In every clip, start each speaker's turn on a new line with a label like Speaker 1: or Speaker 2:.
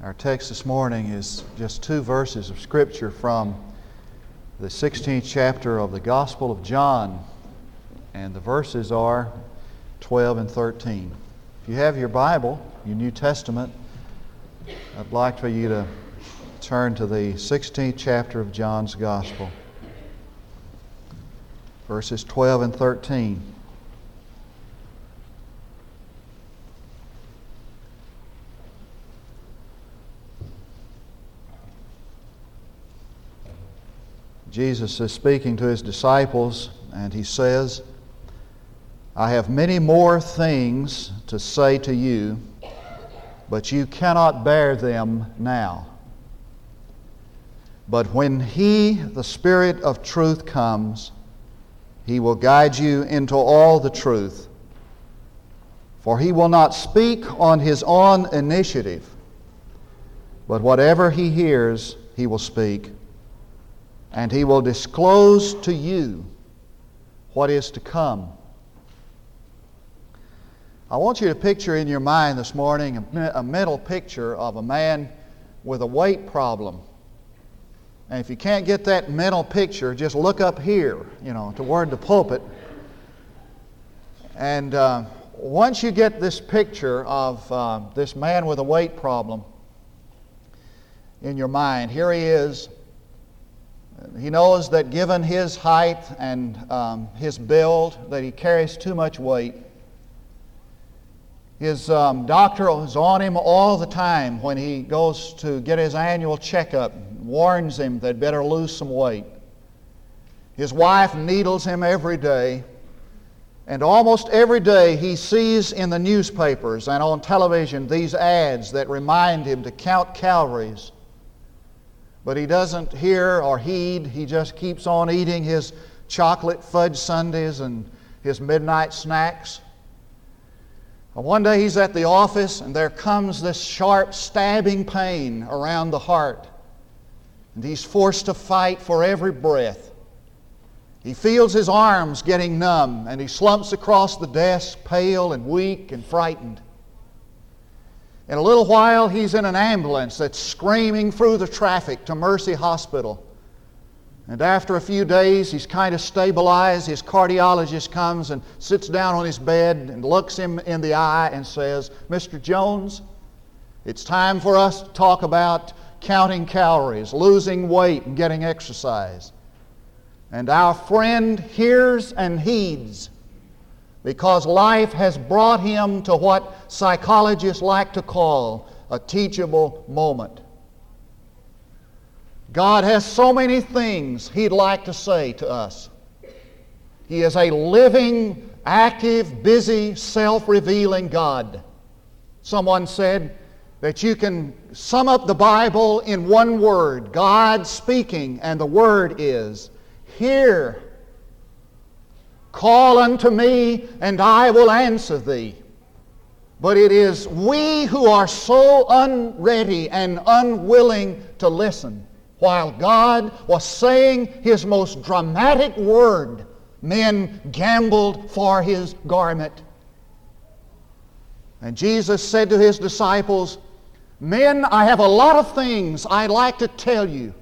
Speaker 1: Our text this morning is just two verses of Scripture from the 16th chapter of the Gospel of John, and the verses are 12 and 13. If you have your Bible, your New Testament, I'd like for you to turn to the 16th chapter of John's Gospel, verses 12 and 13. Jesus is speaking to his disciples, and he says, I have many more things to say to you, but you cannot bear them now. But when He, the Spirit of truth, comes, He will guide you into all the truth. For He will not speak on His own initiative, but whatever He hears, He will speak and he will disclose to you what is to come. I want you to picture in your mind this morning a, mental picture of a man with a weight problem. And if you can't get that mental picture, just look up here, you know, toward the pulpit. And uh, once you get this picture of uh, this man with a weight problem in your mind, here he is he knows that given his height and um, his build, that he carries too much weight. His um, doctor is on him all the time when he goes to get his annual checkup, warns him that he'd better lose some weight. His wife needles him every day. And almost every day he sees in the newspapers and on television these ads that remind him to count calories but he doesn't hear or heed. He just keeps on eating his chocolate fudge sundaes and his midnight snacks. one day he's at the office and there comes this sharp stabbing pain around the heart. And he's forced to fight for every breath. He feels his arms getting numb and he slumps across the desk, pale and weak and frightened. In a little while, he's in an ambulance that's screaming through the traffic to Mercy Hospital. And after a few days, he's kind of stabilized. His cardiologist comes and sits down on his bed and looks him in the eye and says, Mr. Jones, it's time for us to talk about counting calories, losing weight, and getting exercise. And our friend hears and heeds because life has brought him to what psychologists like to call a teachable moment. God has so many things He'd like to say to us. He is a living, active, busy, self revealing God. Someone said that you can sum up the Bible in one word God speaking, and the word is hear Call unto me, and I will answer thee. But it is we who are so unready and unwilling to listen. While God was saying his most dramatic word, men gambled for his garment. And Jesus said to his disciples, Men, I have a lot of things I'd like to tell you,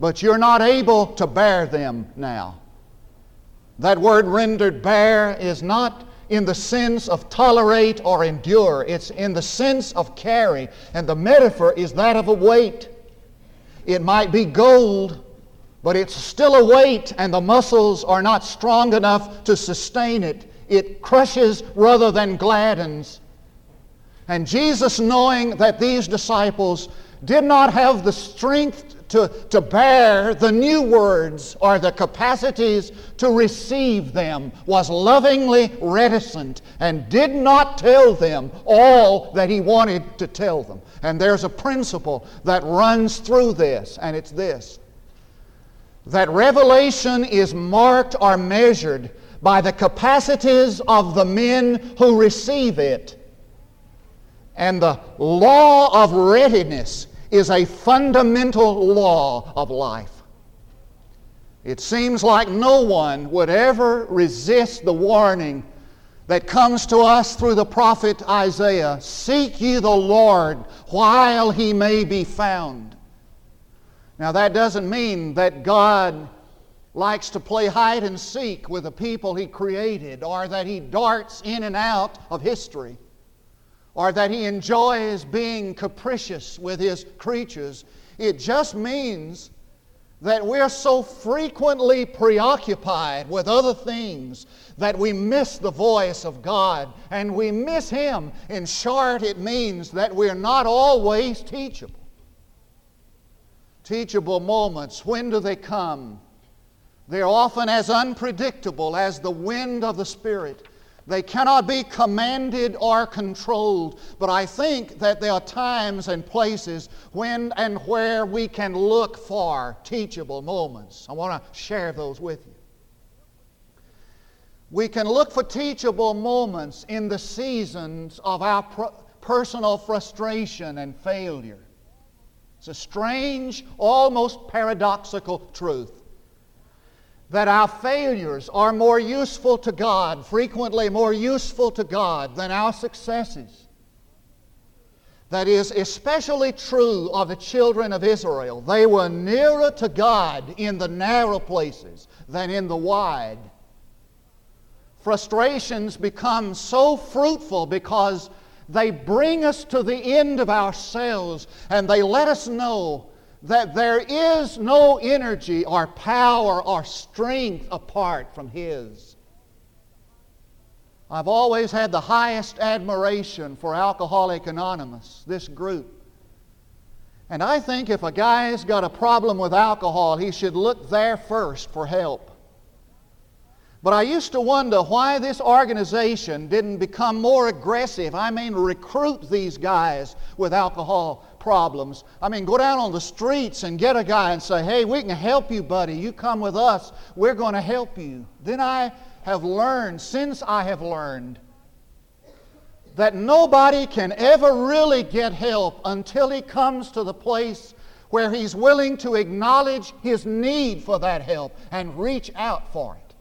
Speaker 1: but you're not able to bear them now. That word rendered bear is not in the sense of tolerate or endure, it's in the sense of carry. And the metaphor is that of a weight. It might be gold, but it's still a weight, and the muscles are not strong enough to sustain it. It crushes rather than gladdens. And Jesus, knowing that these disciples did not have the strength to, to bear the new words or the capacities to receive them, was lovingly reticent and did not tell them all that he wanted to tell them. And there's a principle that runs through this, and it's this that revelation is marked or measured by the capacities of the men who receive it. And the law of readiness is a fundamental law of life. It seems like no one would ever resist the warning that comes to us through the prophet Isaiah Seek ye the Lord while he may be found. Now, that doesn't mean that God likes to play hide and seek with the people he created, or that he darts in and out of history, or that he enjoys being capricious with his creatures. It just means that we're so frequently preoccupied with other things that we miss the voice of God and we miss Him. In short, it means that we're not always teachable. Teachable moments, when do they come? They're often as unpredictable as the wind of the Spirit. They cannot be commanded or controlled, but I think that there are times and places when and where we can look for teachable moments. I want to share those with you. We can look for teachable moments in the seasons of our personal frustration and failure. It's a strange, almost paradoxical truth that our failures are more useful to God, frequently more useful to God than our successes. That is especially true of the children of Israel. They were nearer to God in the narrow places than in the wide. Frustrations become so fruitful because they bring us to the end of ourselves and they let us know that there is no energy or power or strength apart from His. I've always had the highest admiration for Alcoholic Anonymous, this group. And I think if a guy's got a problem with alcohol, he should look there first for help. But I used to wonder why this organization didn't become more aggressive. I mean, recruit these guys with alcohol problems. I mean, go down on the streets and get a guy and say, hey, we can help you, buddy. You come with us. We're going to help you. Then I have learned, since I have learned, that nobody can ever really get help until he comes to the place where he's willing to acknowledge his need for that help and reach out for it.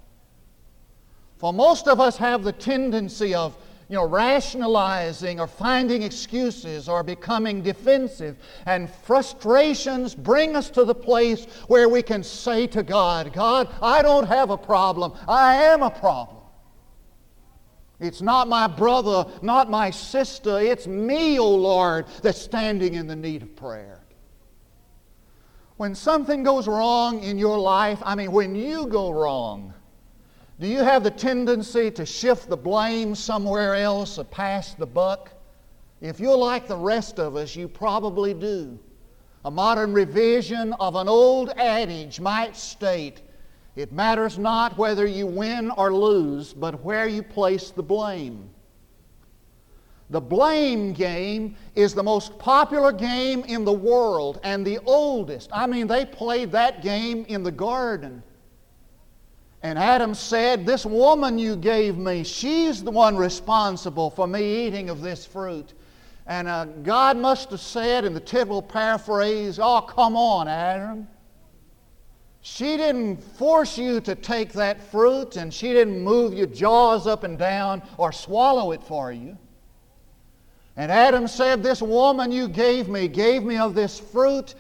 Speaker 1: For most of us have the tendency of you know, rationalizing or finding excuses or becoming defensive. And frustrations bring us to the place where we can say to God, God, I don't have a problem. I am a problem. It's not my brother, not my sister. It's me, O oh Lord, that's standing in the need of prayer. When something goes wrong in your life, I mean, when you go wrong, do you have the tendency to shift the blame somewhere else or pass the buck? If you're like the rest of us, you probably do. A modern revision of an old adage might state it matters not whether you win or lose, but where you place the blame. The blame game is the most popular game in the world and the oldest. I mean, they played that game in the garden. And Adam said, This woman you gave me, she's the one responsible for me eating of this fruit. And uh, God must have said in the typical paraphrase, Oh, come on, Adam. She didn't force you to take that fruit, and she didn't move your jaws up and down or swallow it for you. And Adam said, This woman you gave me gave me of this fruit,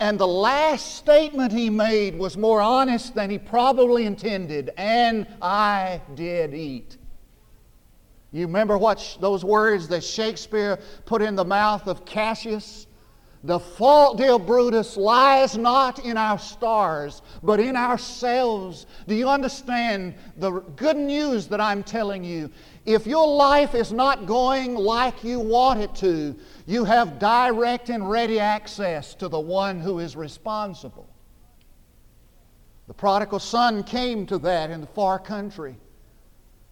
Speaker 1: and the last statement he made was more honest than he probably intended. And I did eat. You remember what those words that Shakespeare put in the mouth of Cassius? The fault, dear Brutus, lies not in our stars, but in ourselves. Do you understand the good news that I'm telling you? If your life is not going like you want it to, you have direct and ready access to the one who is responsible. The prodigal son came to that in the far country.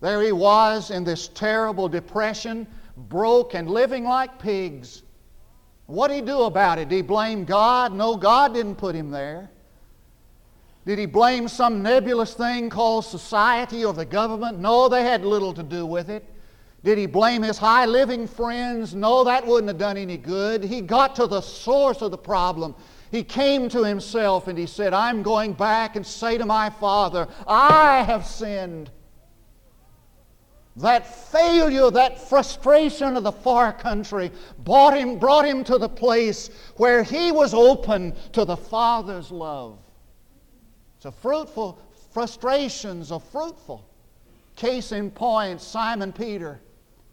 Speaker 1: There he was in this terrible depression, broke and living like pigs. What did he do about it? Did he blame God? No, God didn't put him there. Did he blame some nebulous thing called society or the government? No, they had little to do with it. Did he blame his high living friends? No, that wouldn't have done any good. He got to the source of the problem. He came to himself and he said, I'm going back and say to my father, I have sinned. That failure, that frustration of the far country brought him, brought him to the place where he was open to the Father's love. So fruitful, frustrations are fruitful. Case in point, Simon Peter.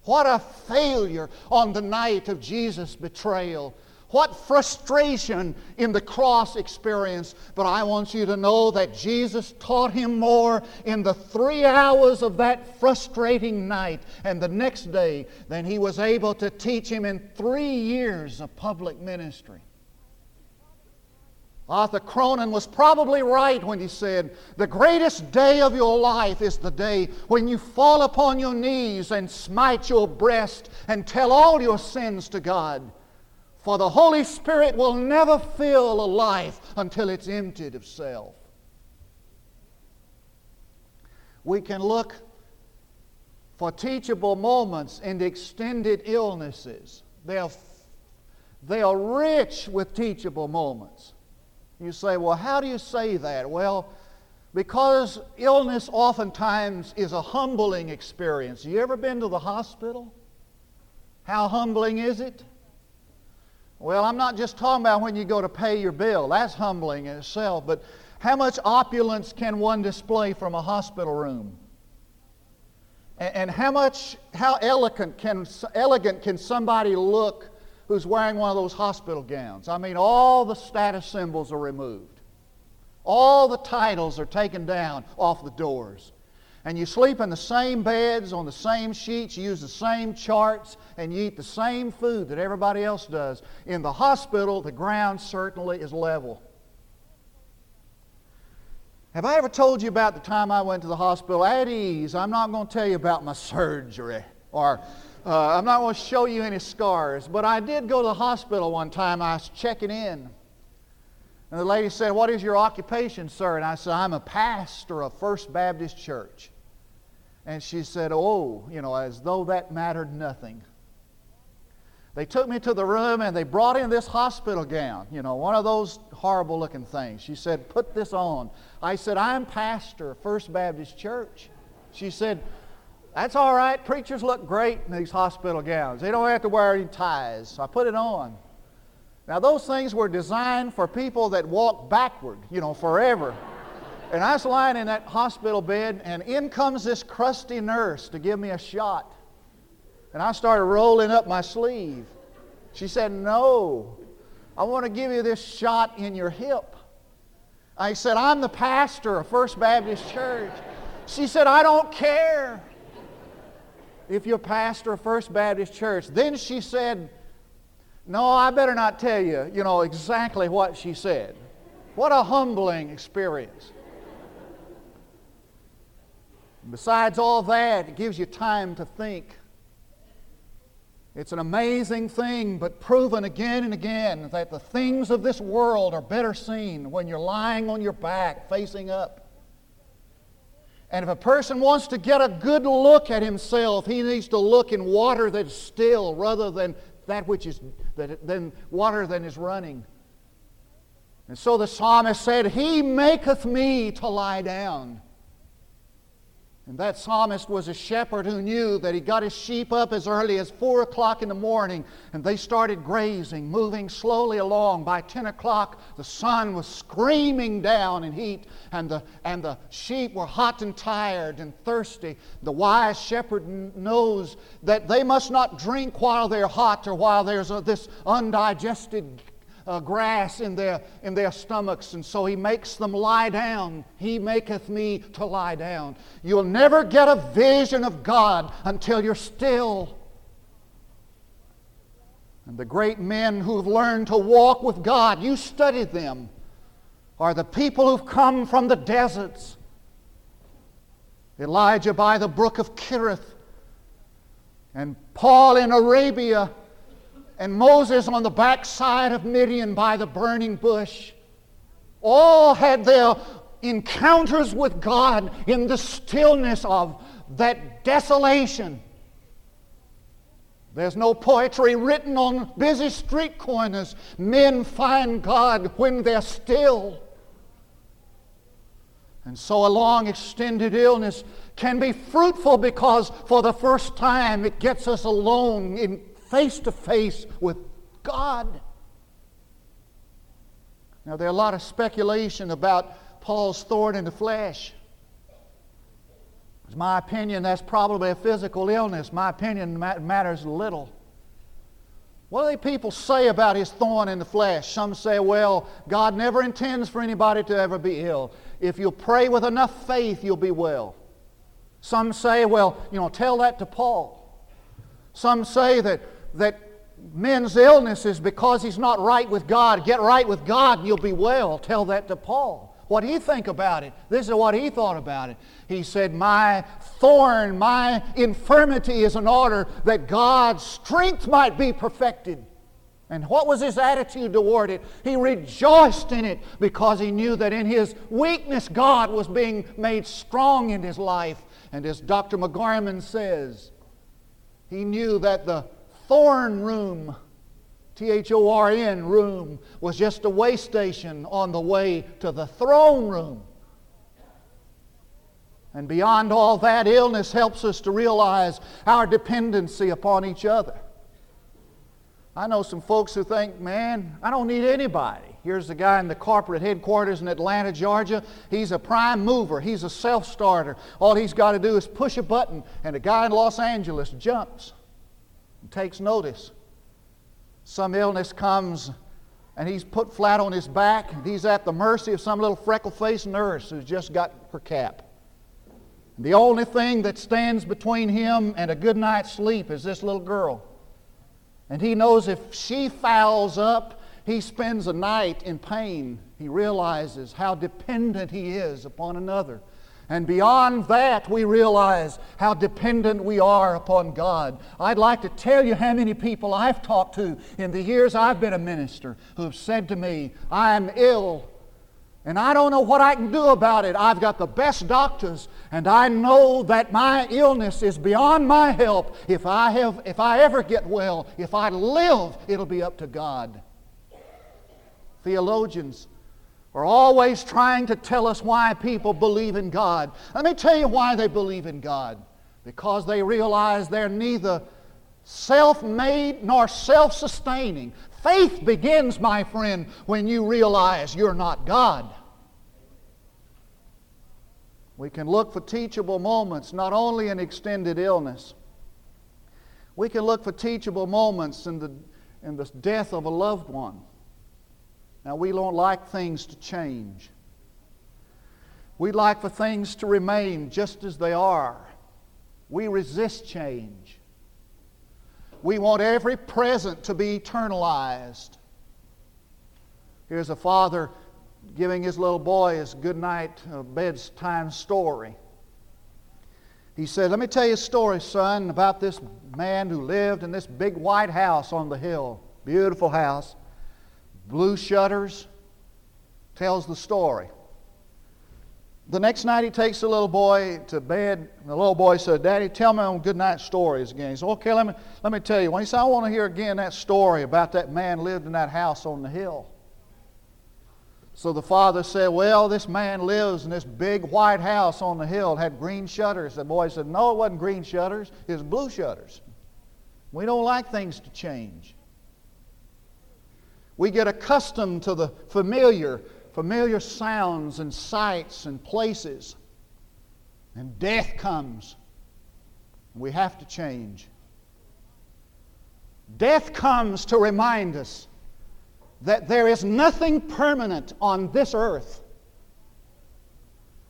Speaker 1: What a failure on the night of Jesus' betrayal. What frustration in the cross experience. But I want you to know that Jesus taught him more in the three hours of that frustrating night and the next day than he was able to teach him in three years of public ministry. Arthur Cronin was probably right when he said, The greatest day of your life is the day when you fall upon your knees and smite your breast and tell all your sins to God. For the Holy Spirit will never fill a life until it's emptied of self. We can look for teachable moments in extended illnesses. They are, they are rich with teachable moments. You say, well, how do you say that? Well, because illness oftentimes is a humbling experience. You ever been to the hospital? How humbling is it? Well, I'm not just talking about when you go to pay your bill. That's humbling in itself. But how much opulence can one display from a hospital room? And, how much, how elegant can, elegant can somebody look who's wearing one of those hospital gowns? I mean, all the status symbols are removed. All the titles are taken down off the doors and you sleep in the same beds, on the same sheets, you use the same charts, and you eat the same food that everybody else does. In the hospital, the ground certainly is level. Have I ever told you about the time I went to the hospital at ease? I'm not going to tell you about my surgery, or uh, I'm not going to show you any scars, but I did go to the hospital one time. I was checking in. And the lady said, What is your occupation, sir? And I said, I'm a pastor of First Baptist Church. And she said, Oh, you know, as though that mattered nothing. They took me to the room and they brought in this hospital gown, you know, one of those horrible looking things. She said, Put this on. I said, I'm pastor First Baptist Church. She said, That's all right. Preachers look great in these hospital gowns. They don't have to wear any ties. So I put it on. Now, those things were designed for people that walk backward, you know, forever. And I was lying in that hospital bed, and in comes this crusty nurse to give me a shot. And I started rolling up my sleeve. She said, No, I want to give you this shot in your hip. I said, I'm the pastor of First Baptist Church. She said, I don't care if you're pastor of First Baptist Church. Then she said, No, I better not tell you, you know, exactly what she said. What a humbling experience. Besides all that, it gives you time to think. It's an amazing thing, but proven again and again that the things of this world are better seen when you're lying on your back, facing up. And if a person wants to get a good look at himself, he needs to look in water that's still rather than that which is than water that is running. And so the psalmist said, He maketh me to lie down. And that psalmist was a shepherd who knew that he got his sheep up as early as 4 o'clock in the morning and they started grazing, moving slowly along. By 10 o'clock, the sun was screaming down in heat and the, and the sheep were hot and tired and thirsty. The wise shepherd knows that they must not drink while they're hot or while there's a, this undigested uh, grass in their, in their stomachs, and so he makes them lie down. He maketh me to lie down. You'll never get a vision of God until you're still. And the great men who've learned to walk with God, you study them, are the people who've come from the deserts. Elijah by the brook of Kerith, and Paul in Arabia and Moses on the backside of Midian by the burning bush. All had their encounters with God in the stillness of that desolation. There's no poetry written on busy street corners. Men find God when they're still. And so a long extended illness can be fruitful because for the first time it gets us alone in face to face with God. Now, there are a lot of speculation about Paul's thorn in the flesh. It's my opinion that's probably a physical illness. My opinion matters little. What do the people say about his thorn in the flesh? Some say, well, God never intends for anybody to ever be ill. If you pray with enough faith, you'll be well. Some say, well, you know, tell that to Paul. Some say that, that men's illness is because he's not right with God. Get right with God and you'll be well. Tell that to Paul. What you think about it? This is what he thought about it. He said, My thorn, my infirmity is in order that God's strength might be perfected. And what was his attitude toward it? He rejoiced in it because he knew that in his weakness, God was being made strong in his life. And as Dr. McGorman says, he knew that the thorn room T H O R N room was just a way station on the way to the throne room. And beyond all that, illness helps us to realize our dependency upon each other. I know some folks who think, man, I don't need anybody. Here's the guy in the corporate headquarters in Atlanta, Georgia. He's a prime mover, he's a self starter. All he's got to do is push a button, and a guy in Los Angeles jumps takes notice. Some illness comes and he's put flat on his back and he's at the mercy of some little freckle faced nurse who's just got her cap. The only thing that stands between him and a good night's sleep is this little girl. And he knows if she fouls up, he spends a night in pain. He realizes how dependent he is upon another. And beyond that, we realize how dependent we are upon God. I'd like to tell you how many people I've talked to in the years I've been a minister who have said to me, I'm ill and I don't know what I can do about it. I've got the best doctors, and I know that my illness is beyond my help. If I, have, if I ever get well, if I live, it'll be up to God. Theologians are always trying to tell us why people believe in God. Let me tell you why they believe in God. Because they realize they're neither self made nor self sustaining. Faith begins, my friend, when you realize you're not God. We can look for teachable moments, not only in extended illness. We can look for teachable moments in the, in the death of a loved one. Now, we don't like things to change. We like for things to remain just as they are. We resist change. We want every present to be eternalized. Here's a father giving his little boy his good night uh, bedtime story. He said, Let me tell you a story, son, about this man who lived in this big white house on the hill. Beautiful house blue shutters, tells the story. The next night he takes the little boy to bed. The little boy said, Daddy, tell me on good night stories again. He said, Okay, let me, let me tell you. When he said, I want to hear again that story about that man lived in that house on the hill. So the father said, Well, this man lives in this big white house on the hill. It had green shutters. The boy said, No, it wasn't green shutters. It was blue shutters. We don't like things to change. We get accustomed to the familiar, familiar sounds and sights and places. And death comes. We have to change. Death comes to remind us that there is nothing permanent on this earth.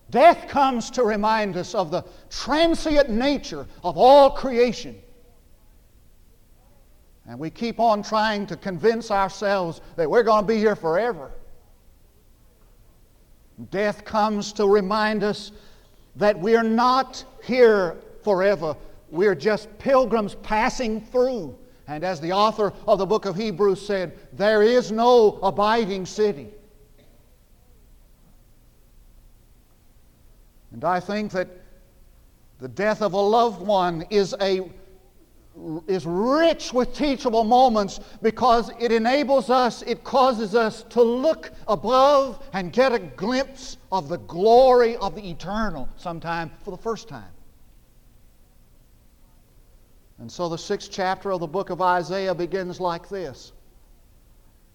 Speaker 1: Death comes to remind us of the transient nature of all creation. And we keep on trying to convince ourselves that we're going to be here forever. Death comes to remind us that we're not here forever. We're just pilgrims passing through. And as the author of the book of Hebrews said, there is no abiding city. And I think that the death of a loved one is a is rich with teachable moments because it enables us, it causes us to look above and get a glimpse of the glory of the eternal sometime for the first time. And so the sixth chapter of the book of Isaiah begins like this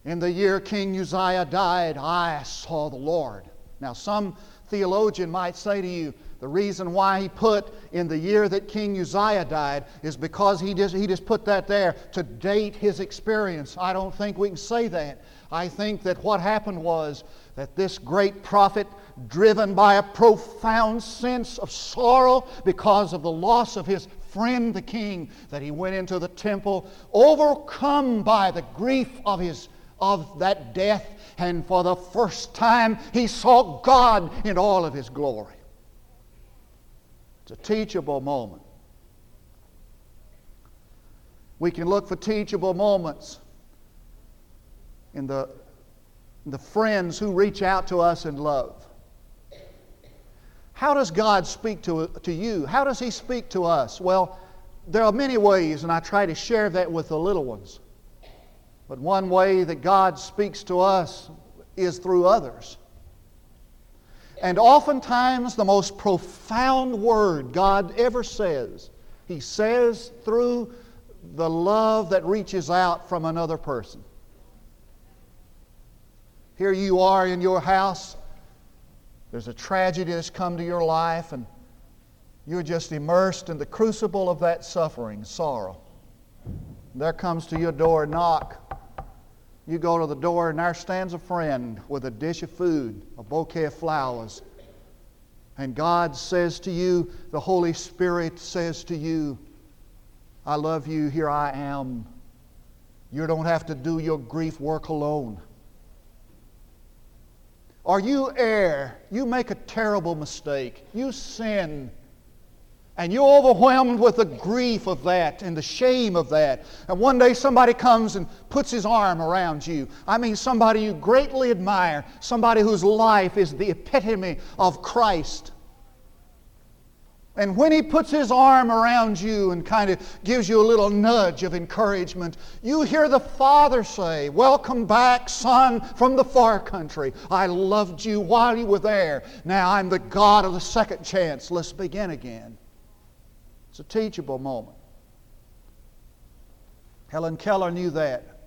Speaker 1: In the year King Uzziah died, I saw the Lord. Now, some theologian might say to you, the reason why he put in the year that King Uzziah died is because he just, he just put that there to date his experience. I don't think we can say that. I think that what happened was that this great prophet, driven by a profound sense of sorrow because of the loss of his friend the king, that he went into the temple, overcome by the grief of, his, of that death, and for the first time he saw God in all of his glory. It's a teachable moment. We can look for teachable moments in the, in the friends who reach out to us in love. How does God speak to, to you? How does He speak to us? Well, there are many ways, and I try to share that with the little ones. But one way that God speaks to us is through others. And oftentimes, the most profound word God ever says, He says through the love that reaches out from another person. Here you are in your house. There's a tragedy that's come to your life, and you're just immersed in the crucible of that suffering, sorrow. There comes to your door a knock. You go to the door, and there stands a friend with a dish of food, a bouquet of flowers. And God says to you, the Holy Spirit says to you, I love you, here I am. You don't have to do your grief work alone. Or you err, you make a terrible mistake, you sin and you're overwhelmed with the grief of that and the shame of that. And one day somebody comes and puts his arm around you. I mean, somebody you greatly admire, somebody whose life is the epitome of Christ. And when he puts his arm around you and kind of gives you a little nudge of encouragement, you hear the Father say, Welcome back, son, from the far country. I loved you while you were there. Now I'm the God of the second chance. Let's begin again. It's a teachable moment. Helen Keller knew that.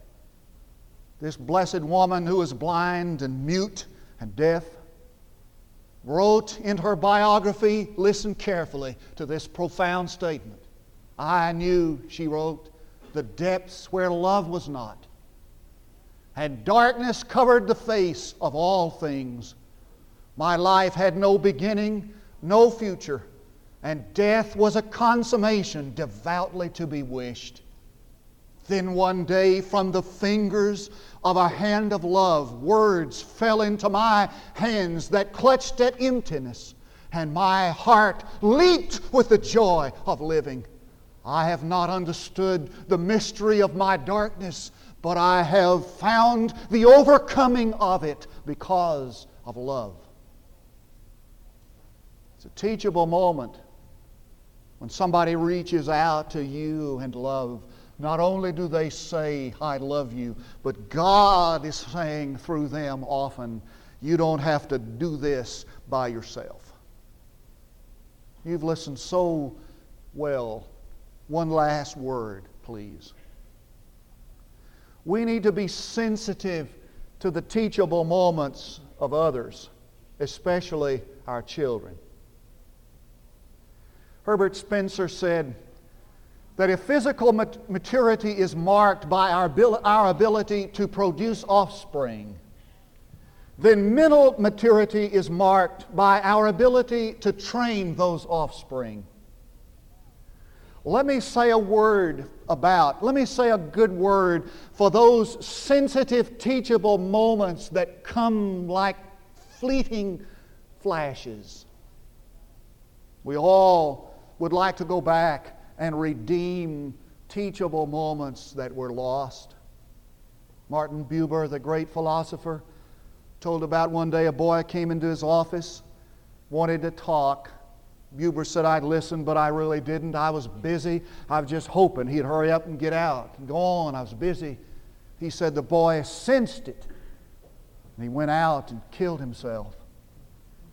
Speaker 1: This blessed woman who was blind and mute and deaf wrote in her biography, listen carefully to this profound statement. I knew, she wrote, the depths where love was not, and darkness covered the face of all things. My life had no beginning, no future, and death was a consummation devoutly to be wished. Then one day, from the fingers of a hand of love, words fell into my hands that clutched at emptiness, and my heart leaped with the joy of living. I have not understood the mystery of my darkness, but I have found the overcoming of it because of love. It's a teachable moment when somebody reaches out to you and love not only do they say, I love you, but God is saying through them often, you don't have to do this by yourself. You've listened so well. One last word, please. We need to be sensitive to the teachable moments of others, especially our children. Herbert Spencer said, that if physical maturity is marked by our, our ability to produce offspring, then mental maturity is marked by our ability to train those offspring. Let me say a word about, let me say a good word for those sensitive, teachable moments that come like fleeting flashes. We all would like to go back and redeem teachable moments that were lost. Martin Buber, the great philosopher, told about one day a boy came into his office, wanted to talk, Buber said, I'd listen, but I really didn't. I was busy. I was just hoping he'd hurry up and get out and go on. I was busy. He said the boy sensed it. And he went out and killed himself.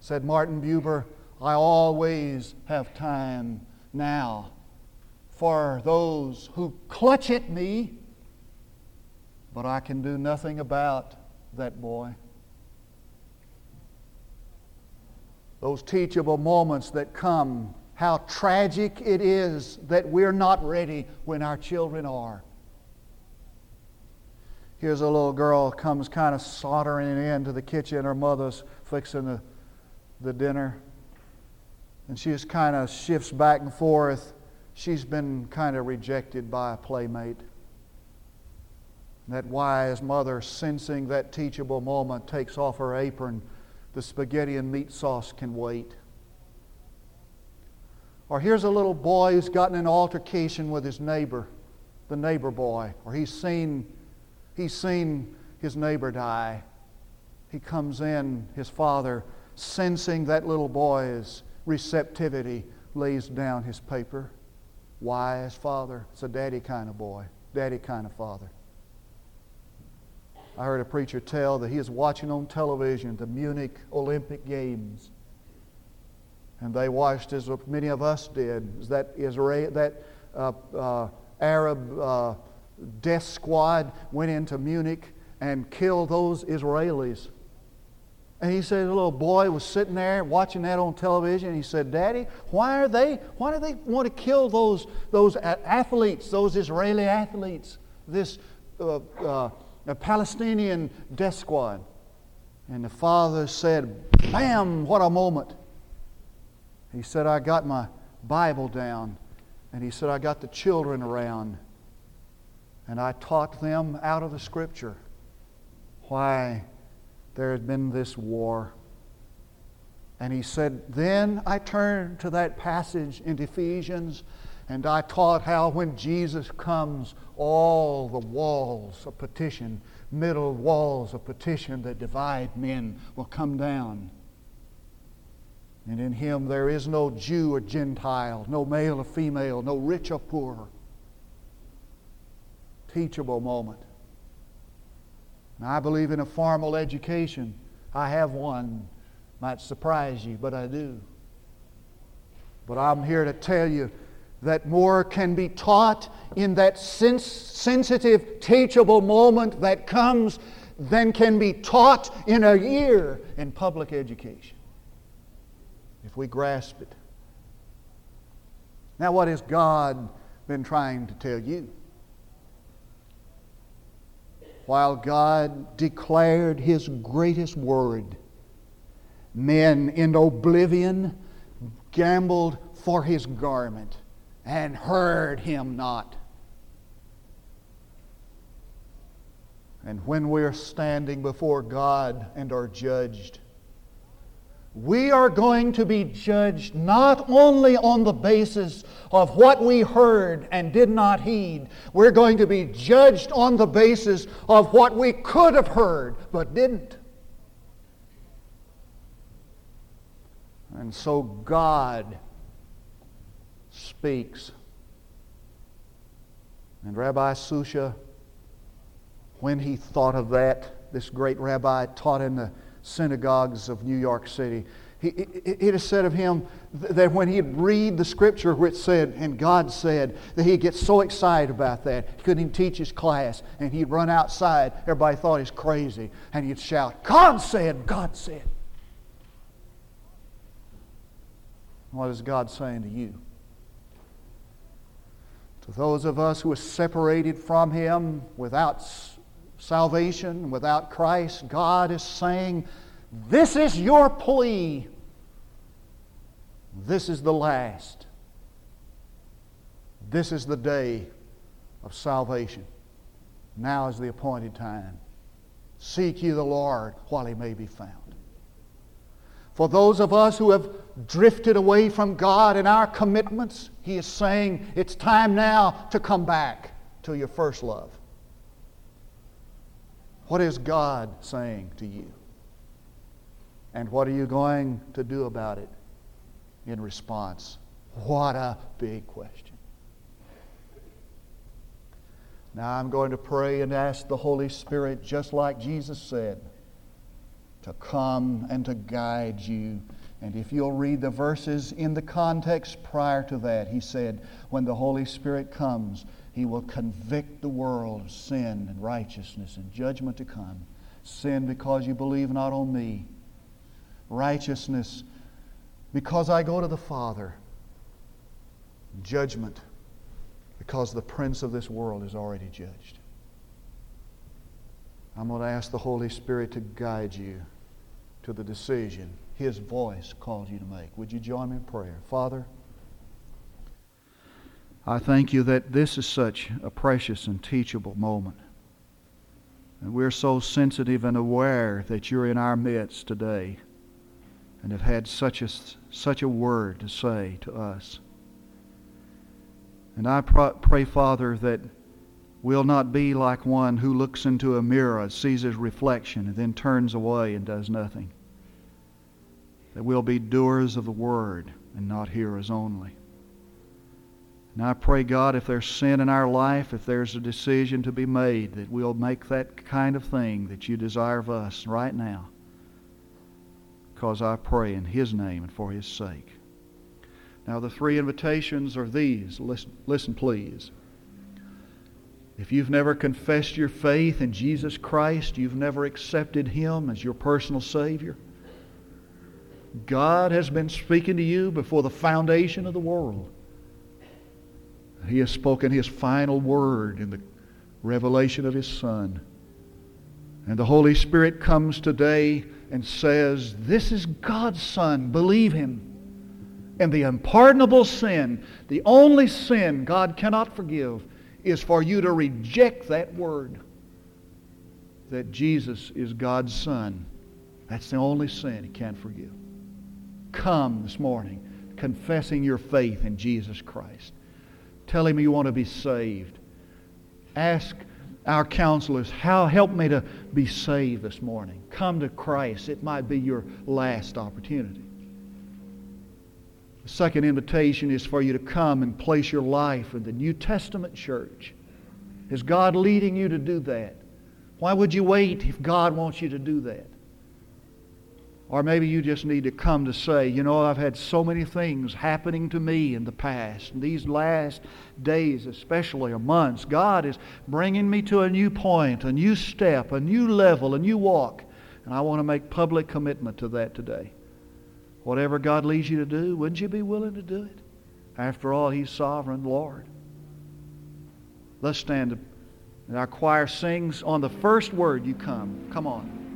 Speaker 1: Said Martin Buber, I always have time now for those who clutch at me, but I can do nothing about that boy. Those teachable moments that come, how tragic it is that we're not ready when our children are. Here's a little girl comes kind of sauntering into the kitchen. Her mother's fixing the, the dinner. And she just kind of shifts back and forth. She's been kind of rejected by a playmate. That wise mother, sensing that teachable moment, takes off her apron. The spaghetti and meat sauce can wait. Or here's a little boy who's gotten an altercation with his neighbor, the neighbor boy, or he's seen He's seen his neighbor die. He comes in, his father, sensing that little boy's receptivity, lays down his paper. Wise father. It's a daddy kind of boy, daddy kind of father. I heard a preacher tell that he is watching on television the Munich Olympic Games. And they watched, as many of us did, that, Israel, that uh, uh, Arab uh, death squad went into Munich and killed those Israelis. And he said, a little boy was sitting there watching that on television. And he said, Daddy, why are they, why do they want to kill those, those athletes, those Israeli athletes, this uh, uh, Palestinian death squad? And the father said, Bam, what a moment. He said, I got my Bible down. And he said, I got the children around. And I taught them out of the Scripture why there had been this war. And he said, Then I turned to that passage in Ephesians and I taught how when Jesus comes, all the walls of petition, middle walls of petition that divide men, will come down. And in him there is no Jew or Gentile, no male or female, no rich or poor teachable moment. Now, I believe in a formal education. I have one. Might surprise you, but I do. But I'm here to tell you that more can be taught in that sens- sensitive, teachable moment that comes than can be taught in a year in public education. If we grasp it. Now, what has God been trying to tell you? While God declared his greatest word, men in oblivion gambled for his garment and heard him not. And when we're standing before God and are judged, we are going to be judged not only on the basis of what we heard and did not heed, we're going to be judged on the basis of what we could have heard but didn't. And so God speaks. And Rabbi Susha, when he thought of that, this great rabbi taught in the synagogues of New York City. He, it, it is said of him that when he'd read the scripture which said, and God said, that he'd get so excited about that, he couldn't even teach his class, and he'd run outside. Everybody thought he's crazy, and he'd shout, God said, God said. What is God saying to you? To those of us who are separated from Him without salvation, without Christ, God is saying, This is your plea. This is the last. This is the day of salvation. Now is the appointed time. Seek ye the Lord while he may be found. For those of us who have drifted away from God in our commitments, he is saying it's time now to come back to your first love. What is God saying to you? And what are you going to do about it in response. What a big question. Now I'm going to pray and ask the Holy Spirit, just like Jesus said, to come and to guide you. And if you'll read the verses in the context prior to that, he said, when the Holy Spirit comes, he will convict the world of sin and righteousness and judgment to come. Sin because you believe not on me. Righteousness because I go to the Father. Judgment because the prince of this world is already judged. I'm going to ask the Holy Spirit to guide you to the decision His voice calls you to make. Would you join me in prayer? Father, I thank you that this is such a precious and teachable moment. And we're so sensitive and aware that you're in our midst today and have had such a, such a word to say to us. And I pray, Father, that we'll not be like one who looks into a mirror, sees his reflection, and then turns away and does nothing. That we'll be doers of the word and not hearers only. And I pray, God, if there's sin in our life, if there's a decision to be made, that we'll make that kind of thing that you desire of us right now. Because I pray in His name and for His sake. Now, the three invitations are these. Listen, listen, please. If you've never confessed your faith in Jesus Christ, you've never accepted Him as your personal Savior, God has been speaking to you before the foundation of the world. He has spoken His final word in the revelation of His Son. And the Holy Spirit comes today and says, This is God's Son. Believe Him and the unpardonable sin, the only sin God cannot forgive, is for you to reject that word that Jesus is God's Son. That's the only sin He can't forgive. Come this morning confessing your faith in Jesus Christ. Tell Him you want to be saved. Ask our counselors, how help me to be saved this morning. Come to Christ. It might be your last opportunity. The second invitation is for you to come and place your life in the New Testament church. Is God leading you to do that? Why would you wait if God wants you to do that? Or maybe you just need to come to say, you know, I've had so many things happening to me in the past. These last days, especially, or months, God is bringing me to a new point, a new step, a new level, a new walk. And I want to make public commitment to that today. Whatever God leads you to do, wouldn't you be willing to do it? After all, He's sovereign Lord. Let's stand. And our choir sings on the first word you come. Come on.